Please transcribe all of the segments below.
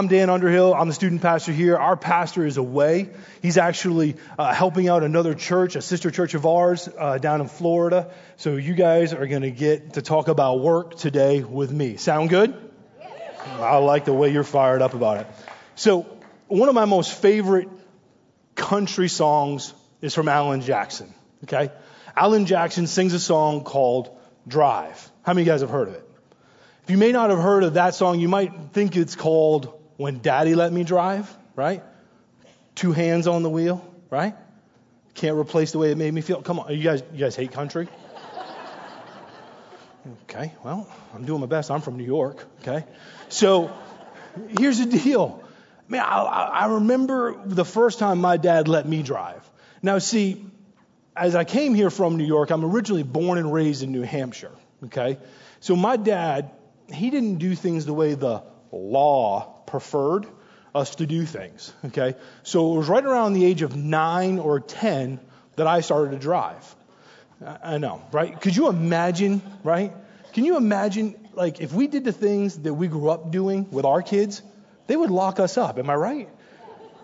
I'm Dan Underhill. I'm the student pastor here. Our pastor is away. He's actually uh, helping out another church, a sister church of ours uh, down in Florida. So you guys are going to get to talk about work today with me. Sound good? I like the way you're fired up about it. So one of my most favorite country songs is from Alan Jackson. Okay? Alan Jackson sings a song called Drive. How many of you guys have heard of it? If you may not have heard of that song, you might think it's called When Daddy Let Me Drive, right? Two hands on the wheel, right? Can't replace the way it made me feel. Come on, you guys, you guys hate country? Okay, well, I'm doing my best. I'm from New York, okay? So here's the deal. Man, I, I remember the first time my dad let me drive. Now, see, as I came here from New York, I'm originally born and raised in New Hampshire, okay? So my dad, he didn't do things the way the law preferred us to do things, okay? So it was right around the age of nine or 10 that I started to drive. I know, right? Could you imagine, right? Can you imagine, like, if we did the things that we grew up doing with our kids, they would lock us up. Am I right?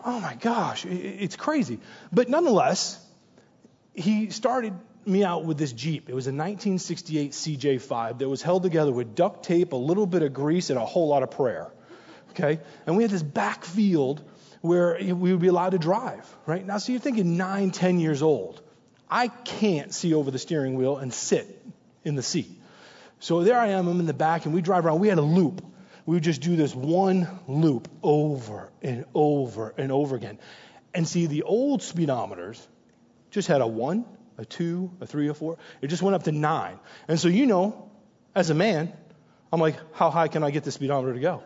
Oh my gosh, it's crazy. But nonetheless, he started me out with this Jeep. It was a 1968 CJ5 that was held together with duct tape, a little bit of grease, and a whole lot of prayer. Okay? And we had this back field where we would be allowed to drive, right? Now, so you're thinking nine, ten years old. I can't see over the steering wheel and sit in the seat. So there I am, I'm in the back, and we drive around. We had a loop. We would just do this one loop over and over and over again. And see, the old speedometers just had a one, a two, a three, a four. It just went up to nine. And so, you know, as a man, I'm like, how high can I get the speedometer to go?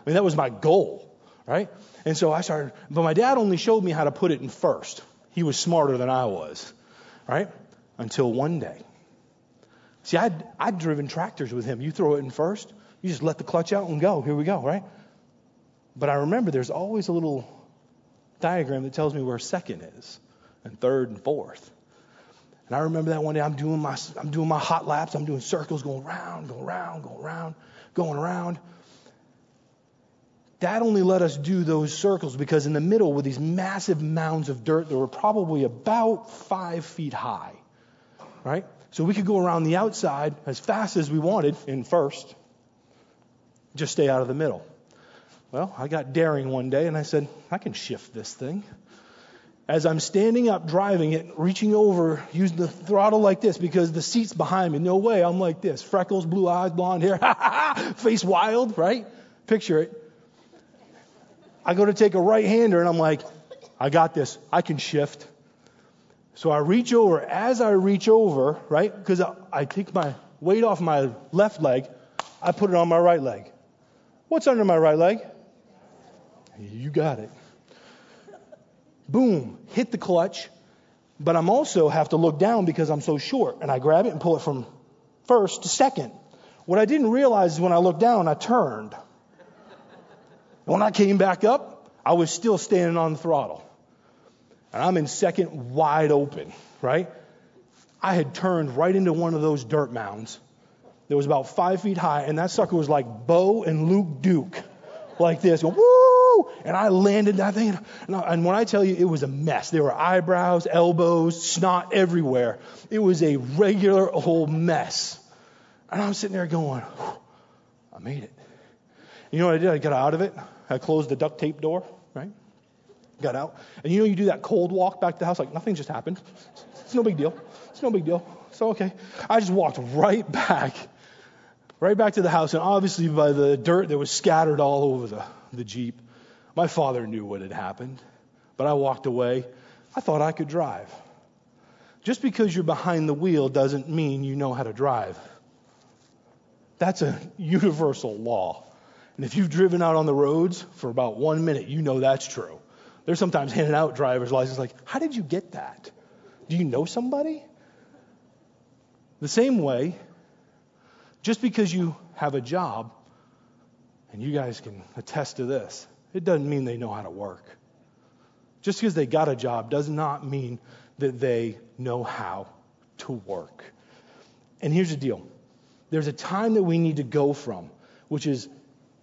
I mean, that was my goal, right? And so I started, but my dad only showed me how to put it in first. He was smarter than I was, right? Until one day. See, I'd, I'd driven tractors with him. You throw it in first, you just let the clutch out and go. Here we go, right? But I remember there's always a little diagram that tells me where second is, and third and fourth. And I remember that one day I'm doing my I'm doing my hot laps, I'm doing circles, going around, going around, going around, going around. Dad only let us do those circles because in the middle were these massive mounds of dirt that were probably about five feet high. Right? So we could go around the outside as fast as we wanted in first. Just stay out of the middle. Well, I got daring one day and I said, I can shift this thing. As I'm standing up driving it, reaching over, using the throttle like this because the seat's behind me. No way, I'm like this. Freckles, blue eyes, blonde hair, face wild, right? Picture it. I go to take a right hander and I'm like, I got this. I can shift. So I reach over. As I reach over, right, because I, I take my weight off my left leg, I put it on my right leg. What's under my right leg? You got it. Boom, hit the clutch, but I'm also have to look down because I'm so short, and I grab it and pull it from first to second. What I didn't realize is when I looked down, I turned. When I came back up, I was still standing on the throttle. And I'm in second wide open, right? I had turned right into one of those dirt mounds that was about five feet high, and that sucker was like Bo and Luke Duke, like this, woo! And I landed that thing, and when I tell you it was a mess, there were eyebrows, elbows, snot everywhere. It was a regular old mess. And I'm sitting there going, I made it. You know what I did? I got out of it. I closed the duct tape door, right? Got out. And you know, you do that cold walk back to the house, like nothing just happened. It's no big deal. It's no big deal. It's okay. I just walked right back, right back to the house. And obviously, by the dirt that was scattered all over the, the Jeep, my father knew what had happened. But I walked away. I thought I could drive. Just because you're behind the wheel doesn't mean you know how to drive. That's a universal law. And if you've driven out on the roads for about one minute, you know that's true. They're sometimes handing out driver's license like, how did you get that? Do you know somebody? The same way, just because you have a job, and you guys can attest to this, it doesn't mean they know how to work. Just because they got a job does not mean that they know how to work. And here's the deal there's a time that we need to go from, which is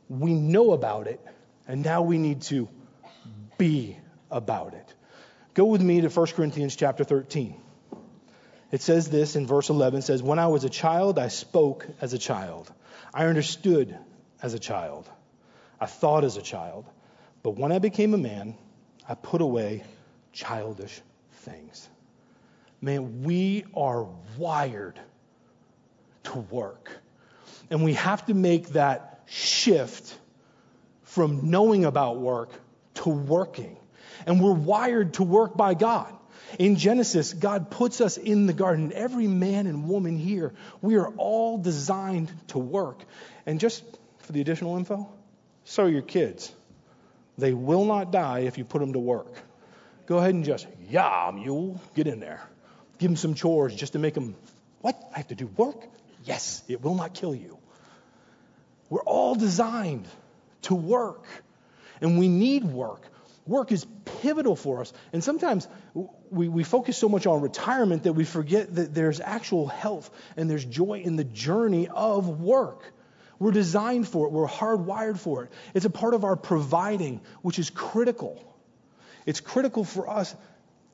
we know about it, And now we need to be about it. Go with me to 1 Corinthians chapter 13. It says this in verse 11 says, When I was a child, I spoke as a child. I understood as a child. I thought as a child. But when I became a man, I put away childish things. Man, we are wired to work. And we have to make that shift from knowing about work to working. And we're wired to work by God. In Genesis, God puts us in the garden. Every man and woman here, we are all designed to work. And just for the additional info, so are your kids. They will not die if you put them to work. Go ahead and just, yeah, mule, get in there. Give them some chores just to make them, what? I have to do work? Yes, it will not kill you. We're all designed to work, and we need work. Work is pivotal for us. And sometimes we, we focus so much on retirement that we forget that there's actual health and there's joy in the journey of work. We're designed for it, we're hardwired for it. It's a part of our providing, which is critical. It's critical for us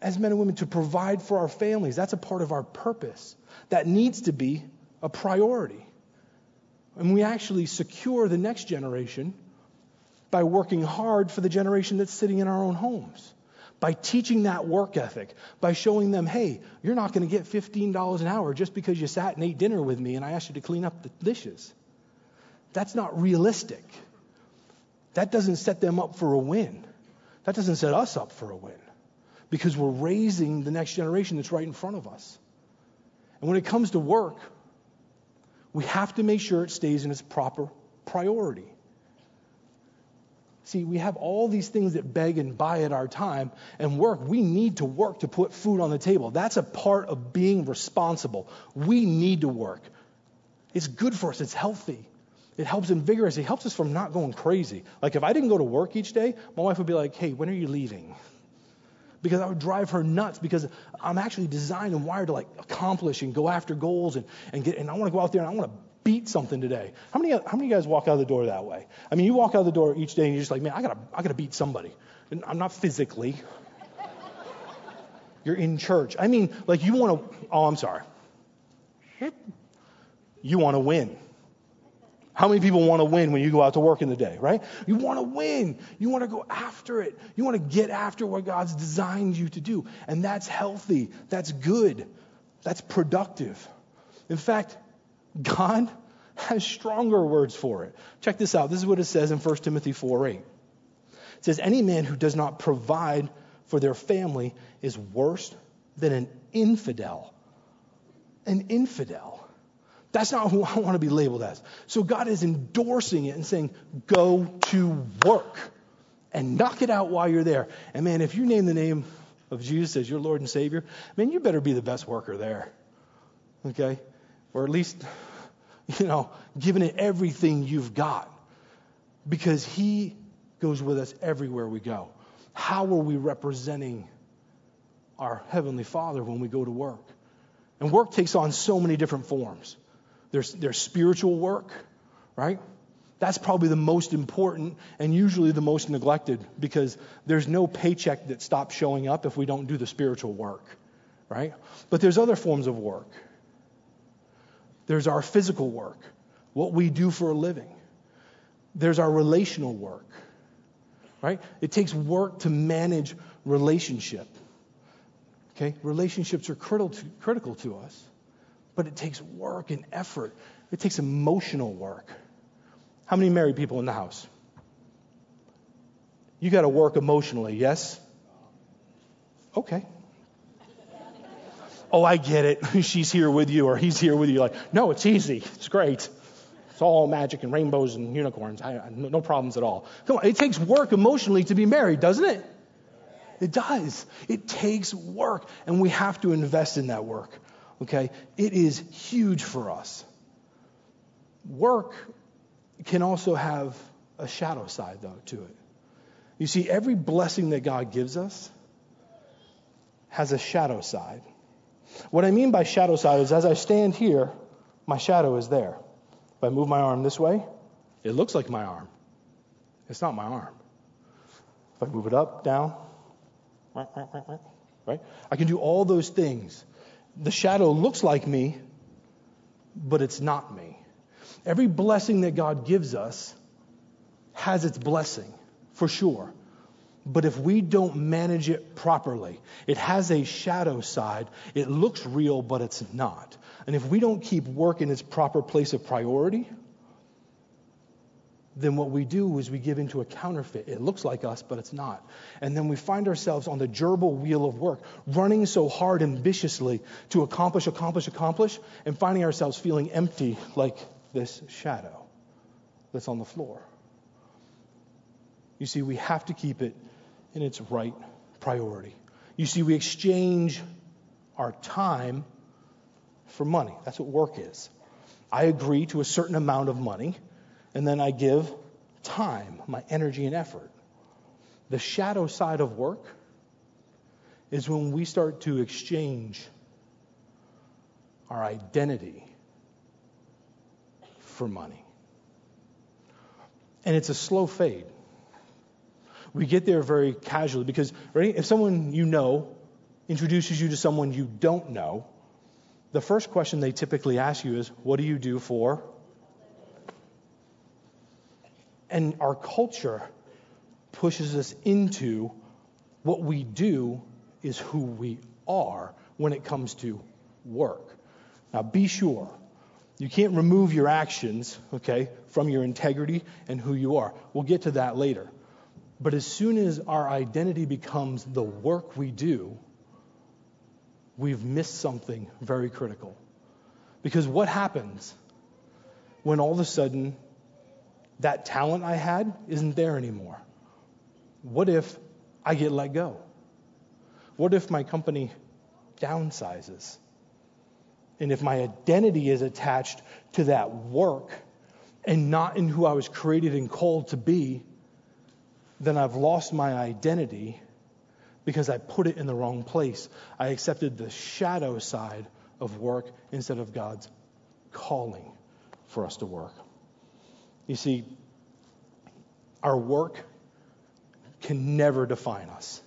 as men and women to provide for our families. That's a part of our purpose. That needs to be a priority. And we actually secure the next generation by working hard for the generation that's sitting in our own homes. By teaching that work ethic, by showing them, hey, you're not going to get $15 an hour just because you sat and ate dinner with me and I asked you to clean up the dishes. That's not realistic. That doesn't set them up for a win. That doesn't set us up for a win because we're raising the next generation that's right in front of us. And when it comes to work, we have to make sure it stays in its proper priority. See, we have all these things that beg and buy at our time and work. We need to work to put food on the table. That's a part of being responsible. We need to work. It's good for us, it's healthy. It helps invigorate us. It helps us from not going crazy. Like if I didn't go to work each day, my wife would be like, hey, when are you leaving? Because I would drive her nuts because I'm actually designed and wired to like accomplish and go after goals and, and get and I want to go out there and I want to beat something today. How many how many of you guys walk out of the door that way? I mean, you walk out of the door each day and you're just like, man, I gotta I gotta beat somebody. And I'm not physically. You're in church. I mean, like you want to. Oh, I'm sorry. You want to win. How many people want to win when you go out to work in the day, right? You want to win. You want to go after it. You want to get after what God's designed you to do. And that's healthy. That's good. That's productive. In fact, God has stronger words for it. Check this out. This is what it says in 1 Timothy 4 8. It says, Any man who does not provide for their family is worse than an infidel. An infidel. That's not who I want to be labeled as. So God is endorsing it and saying, go to work and knock it out while you're there. And man, if you name the name of Jesus as your Lord and Savior, man, you better be the best worker there. Okay? Or at least, you know, giving it everything you've got. Because He goes with us everywhere we go. How are we representing our Heavenly Father when we go to work? And work takes on so many different forms. There's, there's spiritual work, right? That's probably the most important and usually the most neglected because there's no paycheck that stops showing up if we don't do the spiritual work, right? But there's other forms of work. There's our physical work, what we do for a living. There's our relational work, right? It takes work to manage relationship. Okay? Relationships are critical to, critical to us. But it takes work and effort. It takes emotional work. How many married people in the house? You got to work emotionally, yes? Okay. Oh, I get it. She's here with you or he's here with you. Like, no, it's easy. It's great. It's all magic and rainbows and unicorns. I, no, no problems at all. Come on, it takes work emotionally to be married, doesn't it? It does. It takes work, and we have to invest in that work. Okay? It is huge for us. Work can also have a shadow side, though, to it. You see, every blessing that God gives us has a shadow side. What I mean by shadow side is as I stand here, my shadow is there. If I move my arm this way, it looks like my arm. It's not my arm. If I move it up, down, right? I can do all those things. The shadow looks like me, but it's not me. Every blessing that God gives us has its blessing, for sure. But if we don't manage it properly, it has a shadow side. It looks real, but it's not. And if we don't keep work in its proper place of priority, then what we do is we give into a counterfeit. It looks like us, but it's not. And then we find ourselves on the gerbil wheel of work, running so hard and viciously to accomplish, accomplish, accomplish, and finding ourselves feeling empty like this shadow that's on the floor. You see, we have to keep it in its right priority. You see, we exchange our time for money. That's what work is. I agree to a certain amount of money and then I give time, my energy and effort. The shadow side of work is when we start to exchange our identity for money. And it's a slow fade. We get there very casually because, right, if someone you know introduces you to someone you don't know, the first question they typically ask you is, What do you do for and our culture pushes us into what we do is who we are when it comes to work. Now, be sure you can't remove your actions, okay, from your integrity and who you are. We'll get to that later. But as soon as our identity becomes the work we do, we've missed something very critical. Because what happens when all of a sudden that talent I had isn't there anymore? What if I get let go? What if my company downsizes? And if my identity is attached to that work and not in who I was created and called to be, then I've lost my identity because I put it in the wrong place. I accepted the shadow side of work instead of God's calling for us to work. You see, our work can never define us.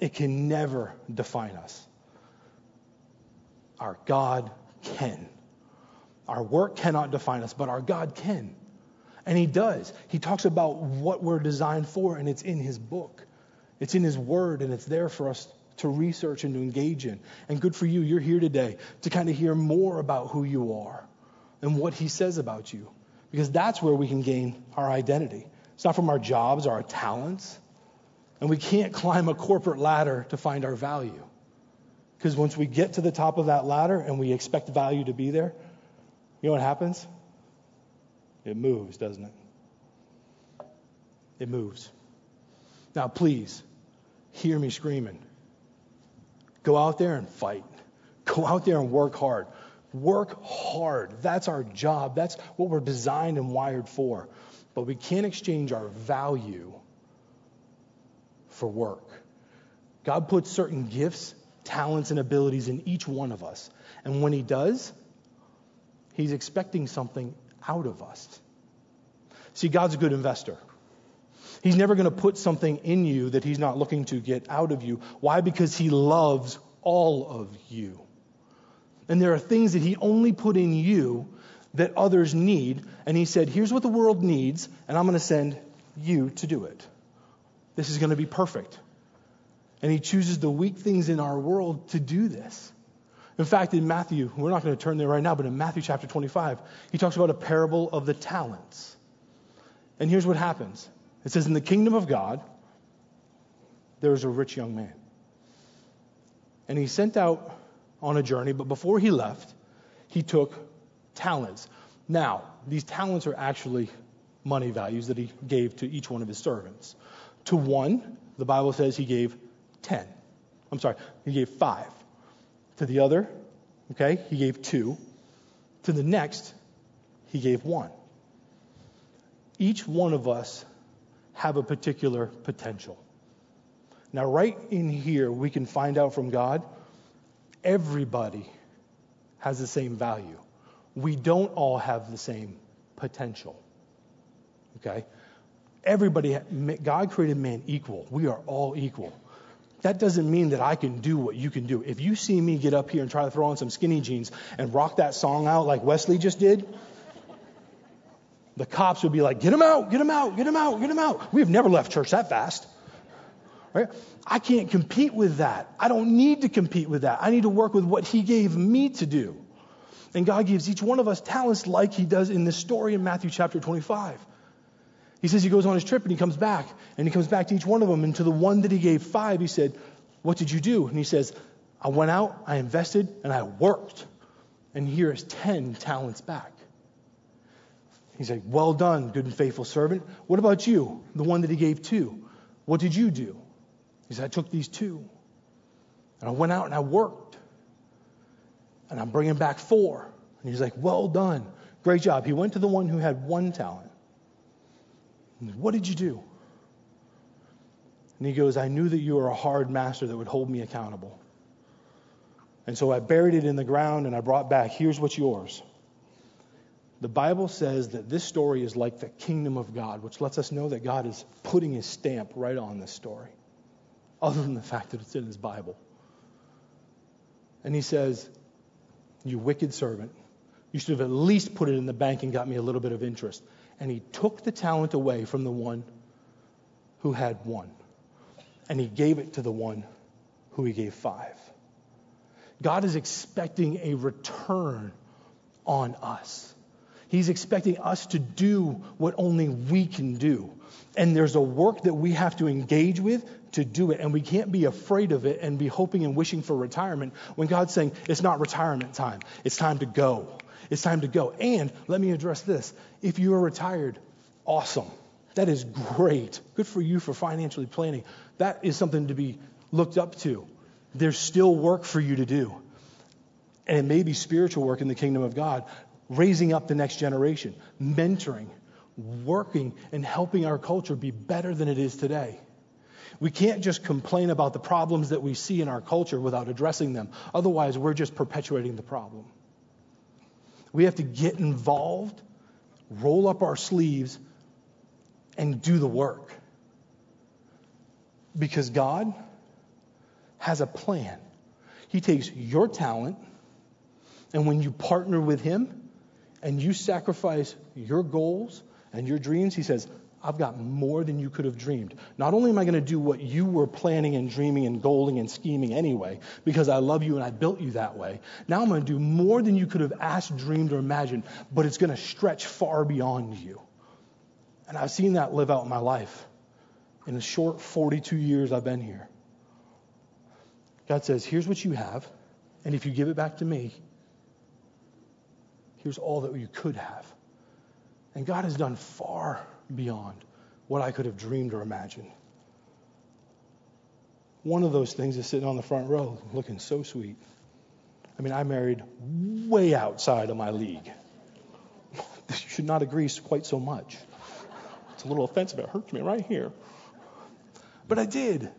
It can never define us. Our God can. Our work cannot define us, but our God can. And He does. He talks about what we're designed for, and it's in His book. It's in His Word, and it's there for us to research and to engage in. And good for you, you're here today to kind of hear more about who you are and what He says about you because that's where we can gain our identity. It's not from our jobs or our talents. And we can't climb a corporate ladder to find our value. Because once we get to the top of that ladder and we expect value to be there, you know what happens? It moves, doesn't it? It moves. Now, please, hear me screaming. Go out there and fight. Go out there and work hard. Work hard. That's our job. That's what we're designed and wired for. But we can't exchange our value for work. God puts certain gifts, talents, and abilities in each one of us. And when He does, He's expecting something out of us. See, God's a good investor. He's never going to put something in you that He's not looking to get out of you. Why? Because He loves all of you. And there are things that He only put in you that others need. And He said, Here's what the world needs, and I'm going to send you to do it. This is going to be perfect. And He chooses the weak things in our world to do this. In fact, in Matthew, we're not going to turn there right now, but in Matthew chapter 25, He talks about a parable of the talents. And here's what happens it says, In the kingdom of God, there was a rich young man. And he sent out on a journey, but before he left, he took talents. Now, these talents are actually money values that he gave to each one of his servants. To one, the Bible says he gave 10. I'm sorry, he gave five. To the other, okay, he gave two. To the next, he gave one. Each one of us have a particular potential. Now, right in here, we can find out from God everybody has the same value. We don't all have the same potential. Okay? Everybody, God created man equal. We are all equal. That doesn't mean that I can do what you can do. If you see me get up here and try to throw on some skinny jeans and rock that song out like Wesley just did, the cops would be like, get him out, get him out, get him out, get him out. We've never left church that fast. Right? I can't compete with that. I don't need to compete with that. I need to work with what he gave me to do. And God gives each one of us talents like he does in this story in Matthew chapter 25. He says he goes on his trip and he comes back, and he comes back to each one of them. And to the one that he gave five, he said, What did you do? And he says, I went out, I invested, and I worked. And here is 10 talents back. He's like, Well done, good and faithful servant. What about you, the one that he gave two? What did you do? He said, I took these two, and I went out and I worked, and I'm bringing back four. And he's like, Well done, great job. He went to the one who had one talent. What did you do? And he goes, I knew that you were a hard master that would hold me accountable. And so I buried it in the ground and I brought back, here's what's yours. The Bible says that this story is like the kingdom of God, which lets us know that God is putting his stamp right on this story, other than the fact that it's in his Bible. And he says, You wicked servant, you should have at least put it in the bank and got me a little bit of interest and he took the talent away from the one who had one, and he gave it to the one who he gave five. God is expecting a return on us. He's expecting us to do what only we can do. And there's a work that we have to engage with to do it. And we can't be afraid of it and be hoping and wishing for retirement when God's saying it's not retirement time. It's time to go. It's time to go. And let me address this. If you are retired, awesome. That is great. Good for you for financially planning. That is something to be looked up to. There's still work for you to do. And it may be spiritual work in the kingdom of God, raising up the next generation, mentoring, working, and helping our culture be better than it is today. We can't just complain about the problems that we see in our culture without addressing them. Otherwise, we're just perpetuating the problem. We have to get involved, roll up our sleeves, and do the work. Because God has a plan. He takes your talent, and when you partner with Him and you sacrifice your goals and your dreams, He says, I've got more than you could have dreamed. Not only am I going to do what you were planning and dreaming and goaling and scheming anyway, because I love you and I built you that way, now I'm going to do more than you could have asked, dreamed, or imagined, but it's going to stretch far beyond you. And I've seen that live out in my life in the short 42 years I've been here. God says, Here's what you have, and if you give it back to me, here's all that you could have. And God has done far beyond what I could have dreamed or imagined. One of those things is sitting on the front row looking so sweet. I mean, I married way outside of my league. you should not agree quite so much. It's a little offensive. It hurts me right here. But I did.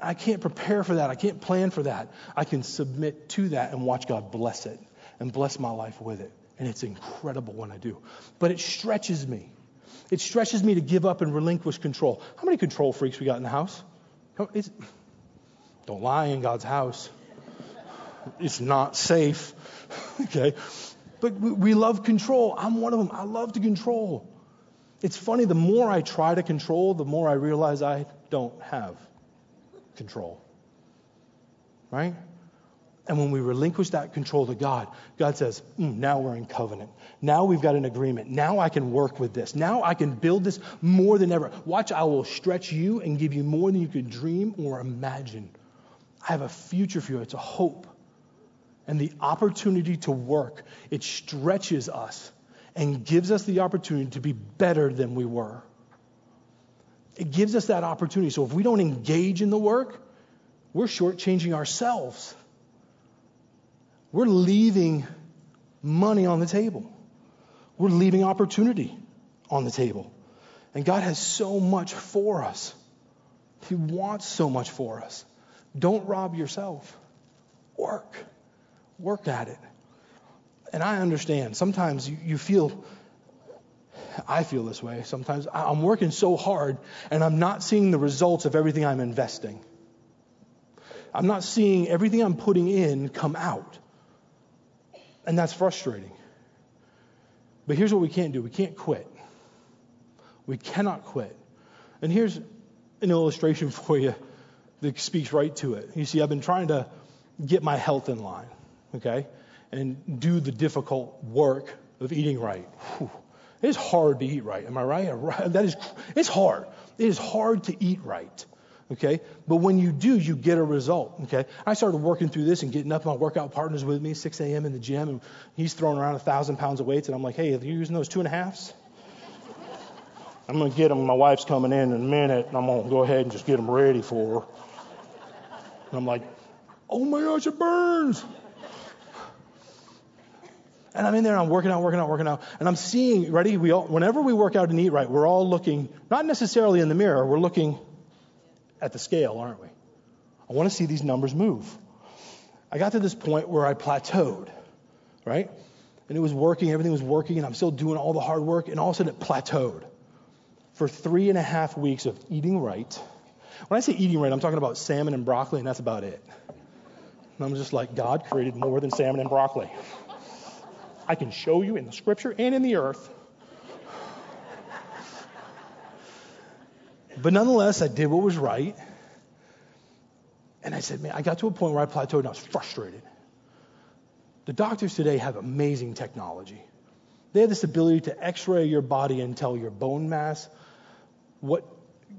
I can't prepare for that. I can't plan for that. I can submit to that and watch God bless it and bless my life with it. And it's incredible when I do. But it stretches me. It stretches me to give up and relinquish control. How many control freaks we got in the house? It's, don't lie in God's house. It's not safe. okay? But we love control. I'm one of them. I love to control. It's funny, the more I try to control, the more I realize I don't have control. Right? And when we relinquish that control to God, God says, mm, now we're in covenant. Now we've got an agreement. Now I can work with this. Now I can build this more than ever. Watch, I will stretch you and give you more than you could dream or imagine. I have a future for you. It's a hope. And the opportunity to work, it stretches us and gives us the opportunity to be better than we were. It gives us that opportunity. So if we don't engage in the work, we're shortchanging ourselves we're leaving money on the table. We're leaving opportunity on the table. And God has so much for us. He wants so much for us. Don't rob yourself. Work. Work at it. And I understand. Sometimes you, you feel, I feel this way sometimes. I'm working so hard and I'm not seeing the results of everything I'm investing. I'm not seeing everything I'm putting in come out. And that's frustrating. But here's what we can't do we can't quit. We cannot quit. And here's an illustration for you that speaks right to it. You see, I've been trying to get my health in line, okay, and do the difficult work of eating right. Whew. It is hard to eat right. Am I right? That is, it's hard. It is hard to eat right. Okay? But when you do, you get a result. Okay? I started working through this and getting up. My workout partner's with me, 6 a.m. in the gym, and he's throwing around a thousand pounds of weights, and I'm like, hey, are you using those two and a halves? I'm gonna get them. My wife's coming in in a minute, and I'm gonna go ahead and just get them ready for her. And I'm like, oh my gosh, it burns. And I'm in there and I'm working out, working out, working out. And I'm seeing, ready? We all, whenever we work out and eat right, we're all looking, not necessarily in the mirror, we're looking at the scale, aren't we? I want to see these numbers move. I got to this point where I plateaued, right? And it was working, everything was working, and I'm still doing all the hard work, and all of a sudden it plateaued. For three and a half weeks of eating right. When I say eating right, I'm talking about salmon and broccoli, and that's about it. And I'm just like, God created more than salmon and broccoli. I can show you in the scripture and in the earth. But nonetheless, I did what was right. And I said, man, I got to a point where I plateaued and I was frustrated. The doctors today have amazing technology. They have this ability to x ray your body and tell your bone mass, what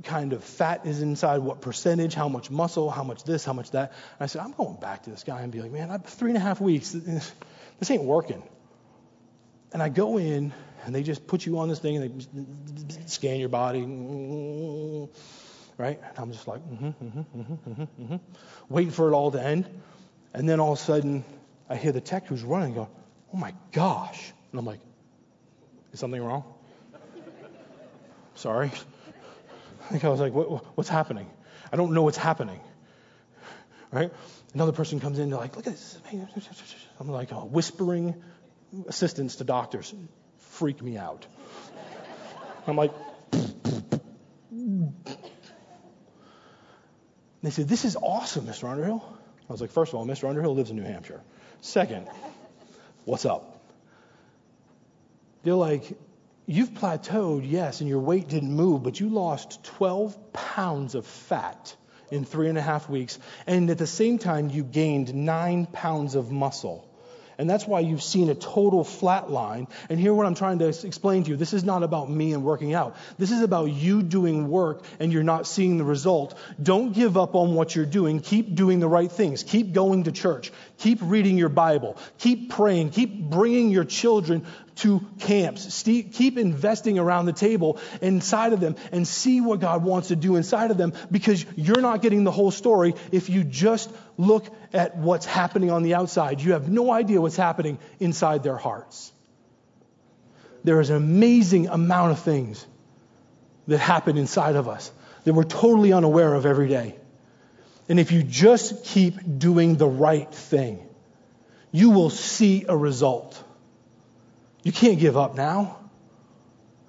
kind of fat is inside, what percentage, how much muscle, how much this, how much that. And I said, I'm going back to this guy and be like, man, I'm three and a half weeks. This ain't working. And I go in, and they just put you on this thing, and they scan your body, right? And I'm just like, mm-hmm, mm-hmm, mm-hmm, mm-hmm, mm-hmm, waiting for it all to end. And then all of a sudden, I hear the tech who's running go, oh my gosh. And I'm like, is something wrong? Sorry. I think I was like, what, what's happening? I don't know what's happening. Right? Another person comes in, they're like, look at this. I'm like, oh, whispering assistants to doctors freak me out. I'm like, they said, This is awesome, Mr. Underhill. I was like, First of all, Mr. Underhill lives in New Hampshire. Second, what's up? They're like, You've plateaued, yes, and your weight didn't move, but you lost 12 pounds of fat in three and a half weeks. And at the same time, you gained nine pounds of muscle. And that's why you've seen a total flat line. And here, what I'm trying to explain to you this is not about me and working out. This is about you doing work and you're not seeing the result. Don't give up on what you're doing. Keep doing the right things. Keep going to church. Keep reading your Bible. Keep praying. Keep bringing your children to camps. Keep investing around the table inside of them and see what God wants to do inside of them because you're not getting the whole story if you just look at what's happening on the outside. You have no idea what's happening inside their hearts. There is an amazing amount of things that happen inside of us that we're totally unaware of every day. And if you just keep doing the right thing, you will see a result. You can't give up now.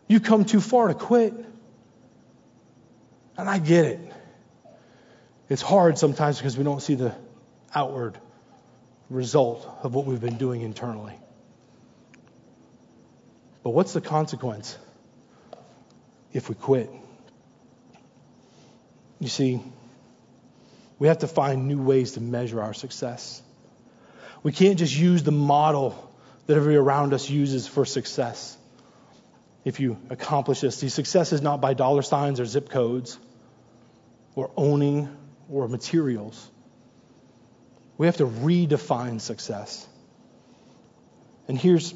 You've come too far to quit. And I get it. It's hard sometimes because we don't see the outward result of what we've been doing internally. But what's the consequence if we quit? You see, we have to find new ways to measure our success. We can't just use the model that everybody around us uses for success. If you accomplish this, the success is not by dollar signs or zip codes or owning or materials. We have to redefine success. And here's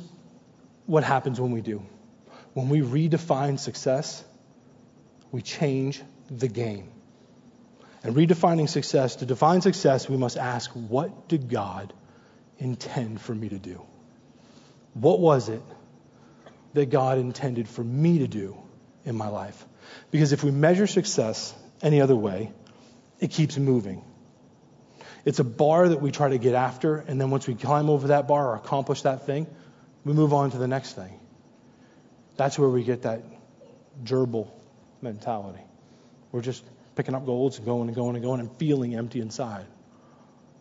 what happens when we do when we redefine success, we change the game. And redefining success, to define success, we must ask, what did God intend for me to do? What was it that God intended for me to do in my life? Because if we measure success any other way, it keeps moving. It's a bar that we try to get after, and then once we climb over that bar or accomplish that thing, we move on to the next thing. That's where we get that gerbil mentality. We're just picking up golds and going and going and going and feeling empty inside.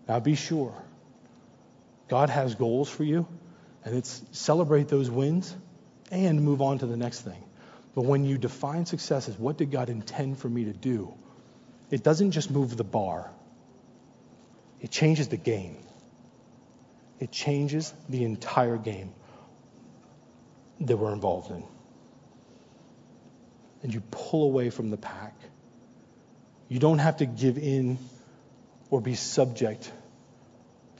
Now be sure, God has goals for you, and it's celebrate those wins and move on to the next thing. But when you define success as what did God intend for me to do, it doesn't just move the bar, it changes the game. It changes the entire game that we're involved in. And you pull away from the pack. You don't have to give in or be subject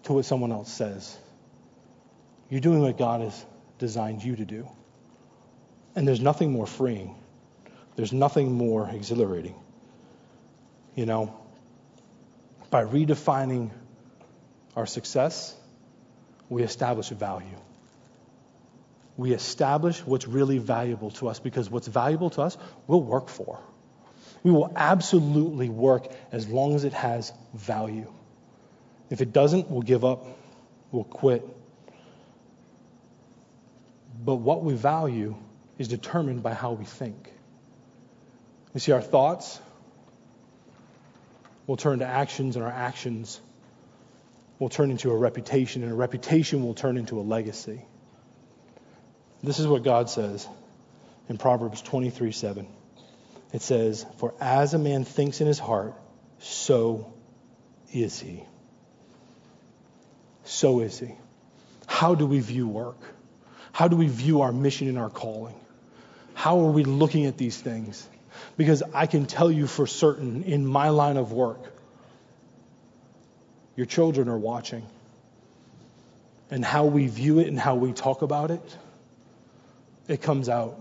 to what someone else says. You're doing what God has designed you to do. And there's nothing more freeing. There's nothing more exhilarating. You know, by redefining our success, we establish value. We establish what's really valuable to us because what's valuable to us, we'll work for. We will absolutely work as long as it has value. If it doesn't, we'll give up, we'll quit. But what we value is determined by how we think. You see, our thoughts will turn to actions, and our actions will turn into a reputation, and a reputation will turn into a legacy. This is what God says in Proverbs 23 7. It says, For as a man thinks in his heart, so is he. So is he. How do we view work? How do we view our mission and our calling? How are we looking at these things? Because I can tell you for certain in my line of work, your children are watching. And how we view it and how we talk about it, it comes out.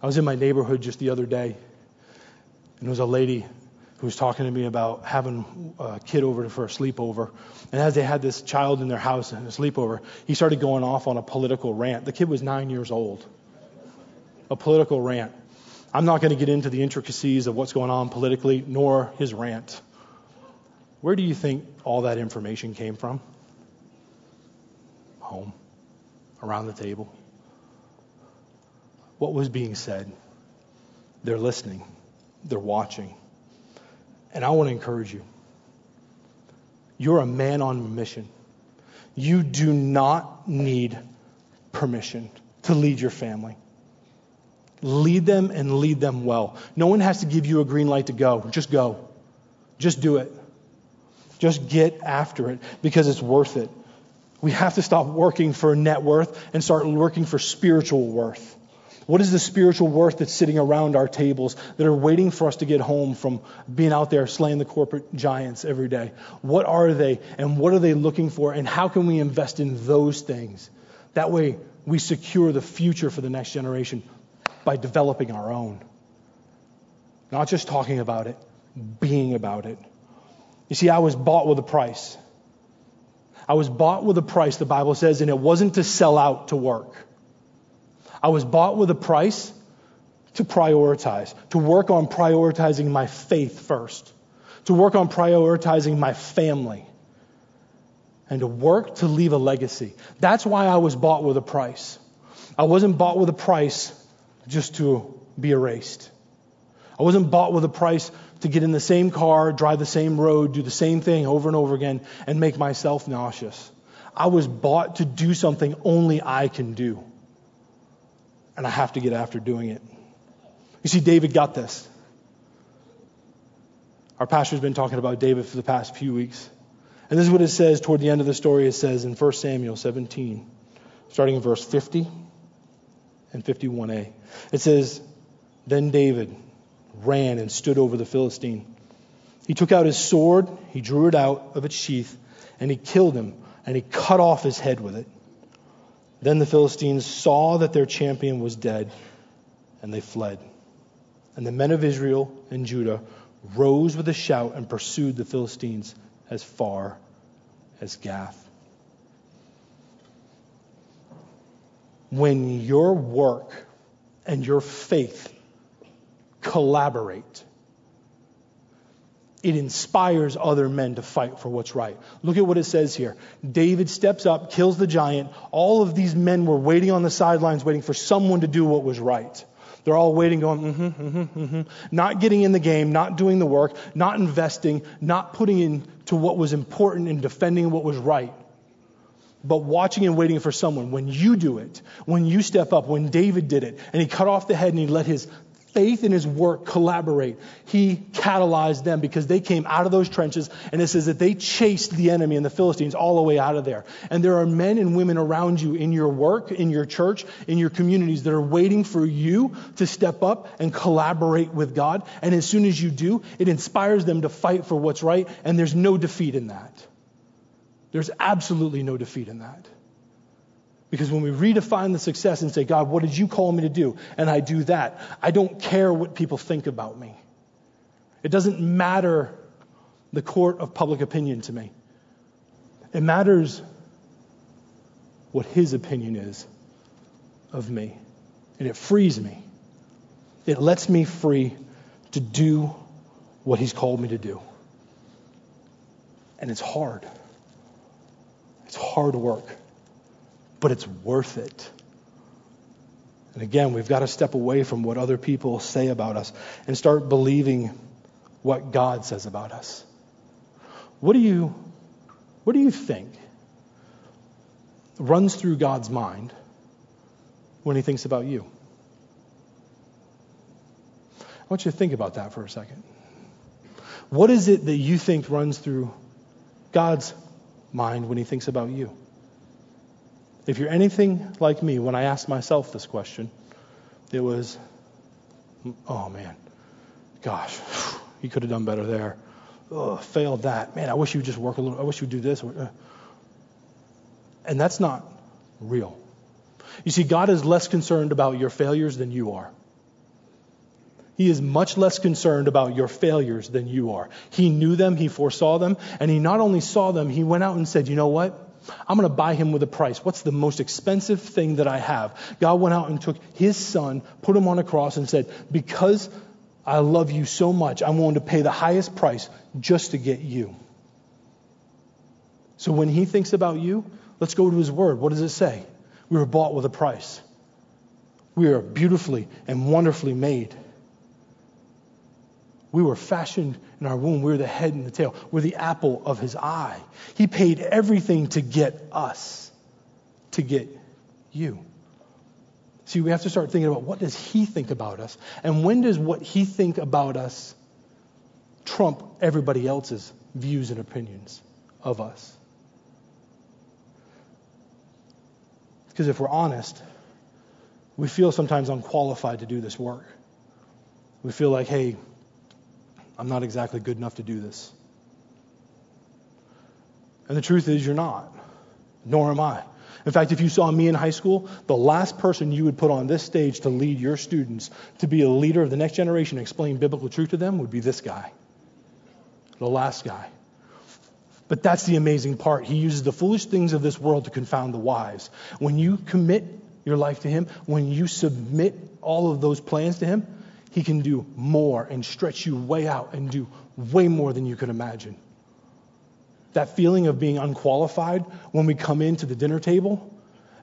I was in my neighborhood just the other day, and there was a lady who was talking to me about having a kid over for a sleepover. And as they had this child in their house and a sleepover, he started going off on a political rant. The kid was nine years old. A political rant. I'm not going to get into the intricacies of what's going on politically, nor his rant. Where do you think all that information came from? Home, around the table. What was being said? They're listening, they're watching. And I want to encourage you. You're a man on mission. You do not need permission to lead your family. Lead them and lead them well. No one has to give you a green light to go. Just go. Just do it. Just get after it because it's worth it. We have to stop working for net worth and start working for spiritual worth. What is the spiritual worth that's sitting around our tables that are waiting for us to get home from being out there slaying the corporate giants every day? What are they and what are they looking for and how can we invest in those things? That way we secure the future for the next generation by developing our own. Not just talking about it, being about it. You see, I was bought with a price. I was bought with a price, the Bible says, and it wasn't to sell out to work. I was bought with a price to prioritize, to work on prioritizing my faith first, to work on prioritizing my family, and to work to leave a legacy. That's why I was bought with a price. I wasn't bought with a price just to be erased. I wasn't bought with a price to get in the same car, drive the same road, do the same thing over and over again, and make myself nauseous. I was bought to do something only I can do and I have to get after doing it. You see, David got this. Our pastor's been talking about David for the past few weeks. And this is what it says toward the end of the story. It says in 1 Samuel 17, starting in verse 50 and 51a. It says, Then David ran and stood over the Philistine. He took out his sword, he drew it out of its sheath, and he killed him, and he cut off his head with it. Then the Philistines saw that their champion was dead, and they fled. And the men of Israel and Judah rose with a shout and pursued the Philistines as far as Gath. When your work and your faith collaborate, it inspires other men to fight for what's right. Look at what it says here. David steps up, kills the giant. All of these men were waiting on the sidelines, waiting for someone to do what was right. They're all waiting, going, mm-hmm, mm-hmm, mm-hmm. Not getting in the game, not doing the work, not investing, not putting into what was important in defending what was right. But watching and waiting for someone. When you do it, when you step up, when David did it, and he cut off the head and he let his faith in his work collaborate. He catalyzed them because they came out of those trenches, and it says that they chased the enemy and the Philistines all the way out of there. And there are men and women around you in your work, in your church, in your communities that are waiting for you to step up and collaborate with God. And as soon as you do, it inspires them to fight for what's right, and there's no defeat in that. There's absolutely no defeat in that. Because when we redefine the success and say, God, what did you call me to do? And I do that, I don't care what people think about me. It doesn't matter the court of public opinion to me. It matters what his opinion is of me. And it frees me. It lets me free to do what he's called me to do. And it's hard. It's hard work but it's worth it. And again, we've got to step away from what other people say about us and start believing what God says about us. What do you, what do you think runs through God's mind when he thinks about you? I want you to think about that for a second. What is it that you think runs through God's mind when he thinks about you? If you're anything like me, when I asked myself this question, it was, oh man, gosh, you could have done better there. Oh, failed that. Man, I wish you'd just work a little. I wish you'd do this. Uh, and that's not real. You see, God is less concerned about your failures than you are. He is much less concerned about your failures than you are. He knew them, he foresaw them, and he not only saw them, he went out and said, You know what? I'm going to buy him with a price. What's the most expensive thing that I have? God went out and took his son, put him on a cross, and said, Because I love you so much, I'm willing to pay the highest price just to get you. So when he thinks about you, let's go to his word. What does it say? We were bought with a price. We are beautifully and wonderfully made. We were fashioned in our womb. We're the head and the tail. We're the apple of his eye. He paid everything to get us, to get you. See, we have to start thinking about what does he think about us? And when does what he think about us trump everybody else's views and opinions of us? Because if we're honest, we feel sometimes unqualified to do this work. We feel like, hey, I'm not exactly good enough to do this. And the truth is, you're not, nor am I. In fact, if you saw me in high school, the last person you would put on this stage to lead your students, to be a leader of the next generation, and explain biblical truth to them, would be this guy. The last guy. But that's the amazing part. He uses the foolish things of this world to confound the wise. When you commit your life to Him, when you submit all of those plans to Him, he can do more and stretch you way out and do way more than you could imagine. That feeling of being unqualified when we come into the dinner table,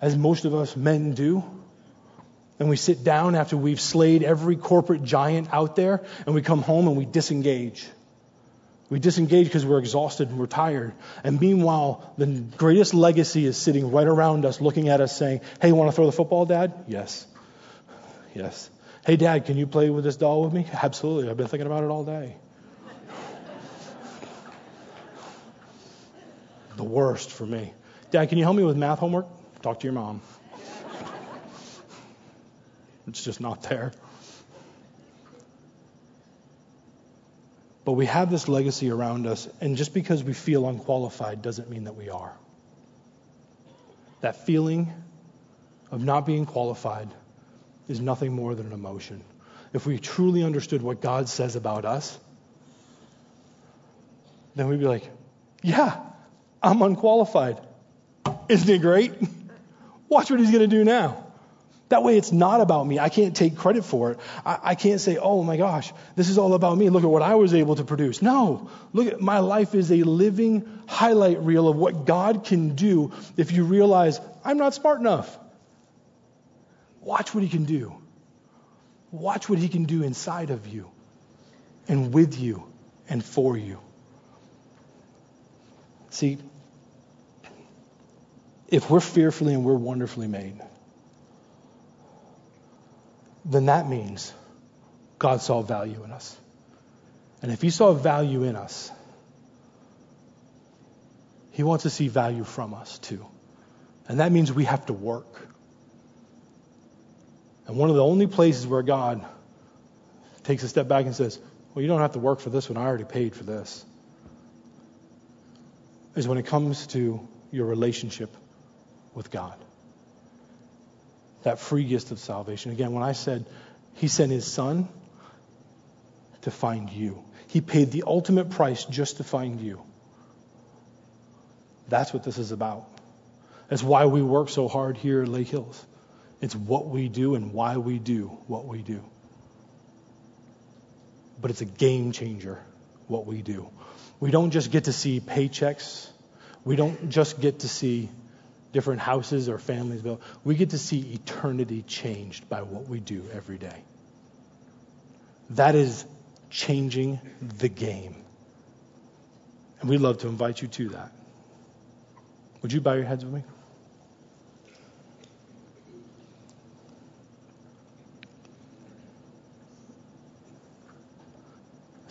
as most of us men do, and we sit down after we've slayed every corporate giant out there, and we come home and we disengage. We disengage because we're exhausted and we're tired. And meanwhile, the greatest legacy is sitting right around us, looking at us, saying, Hey, you want to throw the football, Dad? Yes. Yes. Hey, Dad, can you play with this doll with me? Absolutely. I've been thinking about it all day. the worst for me. Dad, can you help me with math homework? Talk to your mom. it's just not there. But we have this legacy around us, and just because we feel unqualified doesn't mean that we are. That feeling of not being qualified is nothing more than an emotion. If we truly understood what God says about us, then we'd be like, yeah, I'm unqualified. Isn't it great? Watch what he's going to do now. That way it's not about me. I can't take credit for it. I, I, can't say, oh my gosh, this is all about me. Look at what I was able to produce. No. Look at my life is a living highlight reel of what God can do if you realize I'm not smart enough. Watch what he can do. Watch what he can do inside of you and with you and for you. See, if we're fearfully and we're wonderfully made, then that means God saw value in us. And if He saw value in us, He wants to see value from us too. And that means we have to work. And one of the only places where God takes a step back and says, Well, you don't have to work for this one. I already paid for this. Is when it comes to your relationship with God. That free gift of salvation. Again, when I said He sent His Son to find you, He paid the ultimate price just to find you. That's what this is about. That's why we work so hard here at Lake Hills. It's what we do and why we do what we do. But it's a game changer, what we do. We don't just get to see paychecks. We don't just get to see different houses or families built. We get to see eternity changed by what we do every day. That is changing the game. And we'd love to invite you to that. Would you bow your heads with me?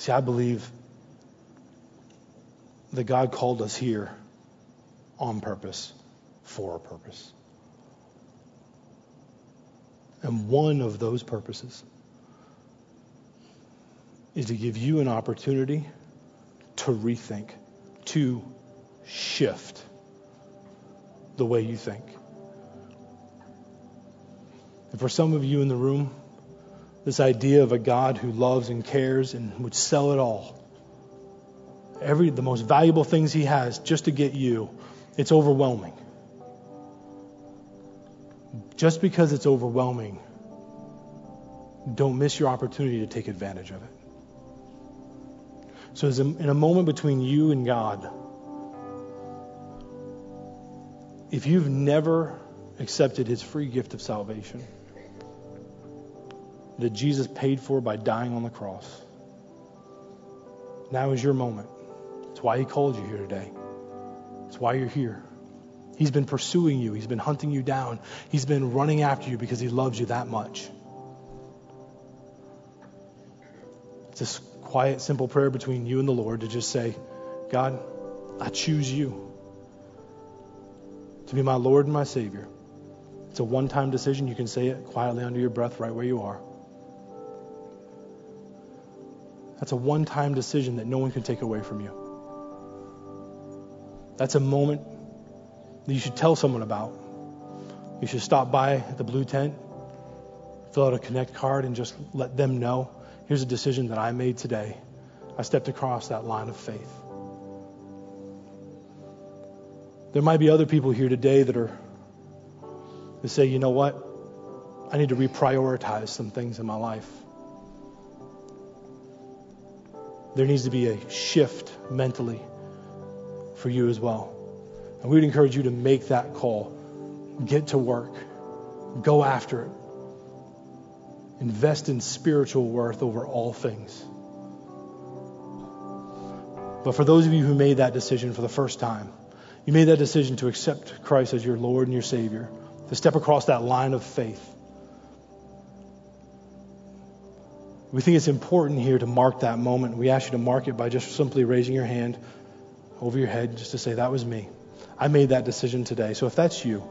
See, I believe that God called us here on purpose, for a purpose. And one of those purposes is to give you an opportunity to rethink, to shift the way you think. And for some of you in the room, this idea of a God who loves and cares and would sell it all. Every the most valuable things he has just to get you. It's overwhelming. Just because it's overwhelming, don't miss your opportunity to take advantage of it. So, in a moment between you and God, if you've never accepted his free gift of salvation, that Jesus paid for by dying on the cross. Now is your moment. It's why He called you here today. It's why you're here. He's been pursuing you, He's been hunting you down, He's been running after you because He loves you that much. It's this quiet, simple prayer between you and the Lord to just say, God, I choose you to be my Lord and my Savior. It's a one time decision. You can say it quietly under your breath right where you are. That's a one time decision that no one can take away from you. That's a moment that you should tell someone about. You should stop by the blue tent, fill out a connect card, and just let them know here's a decision that I made today. I stepped across that line of faith. There might be other people here today that are that say, you know what? I need to reprioritize some things in my life. There needs to be a shift mentally for you as well. And we would encourage you to make that call. Get to work. Go after it. Invest in spiritual worth over all things. But for those of you who made that decision for the first time, you made that decision to accept Christ as your Lord and your Savior, to step across that line of faith. We think it's important here to mark that moment. We ask you to mark it by just simply raising your hand over your head just to say, That was me. I made that decision today. So if that's you,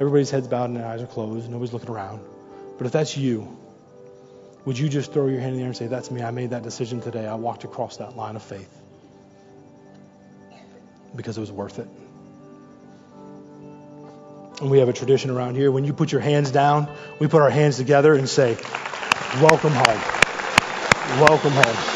everybody's heads bowed and their eyes are closed, nobody's looking around. But if that's you, would you just throw your hand in the air and say, That's me. I made that decision today. I walked across that line of faith because it was worth it. And we have a tradition around here. When you put your hands down, we put our hands together and say, Welcome home. Welcome home.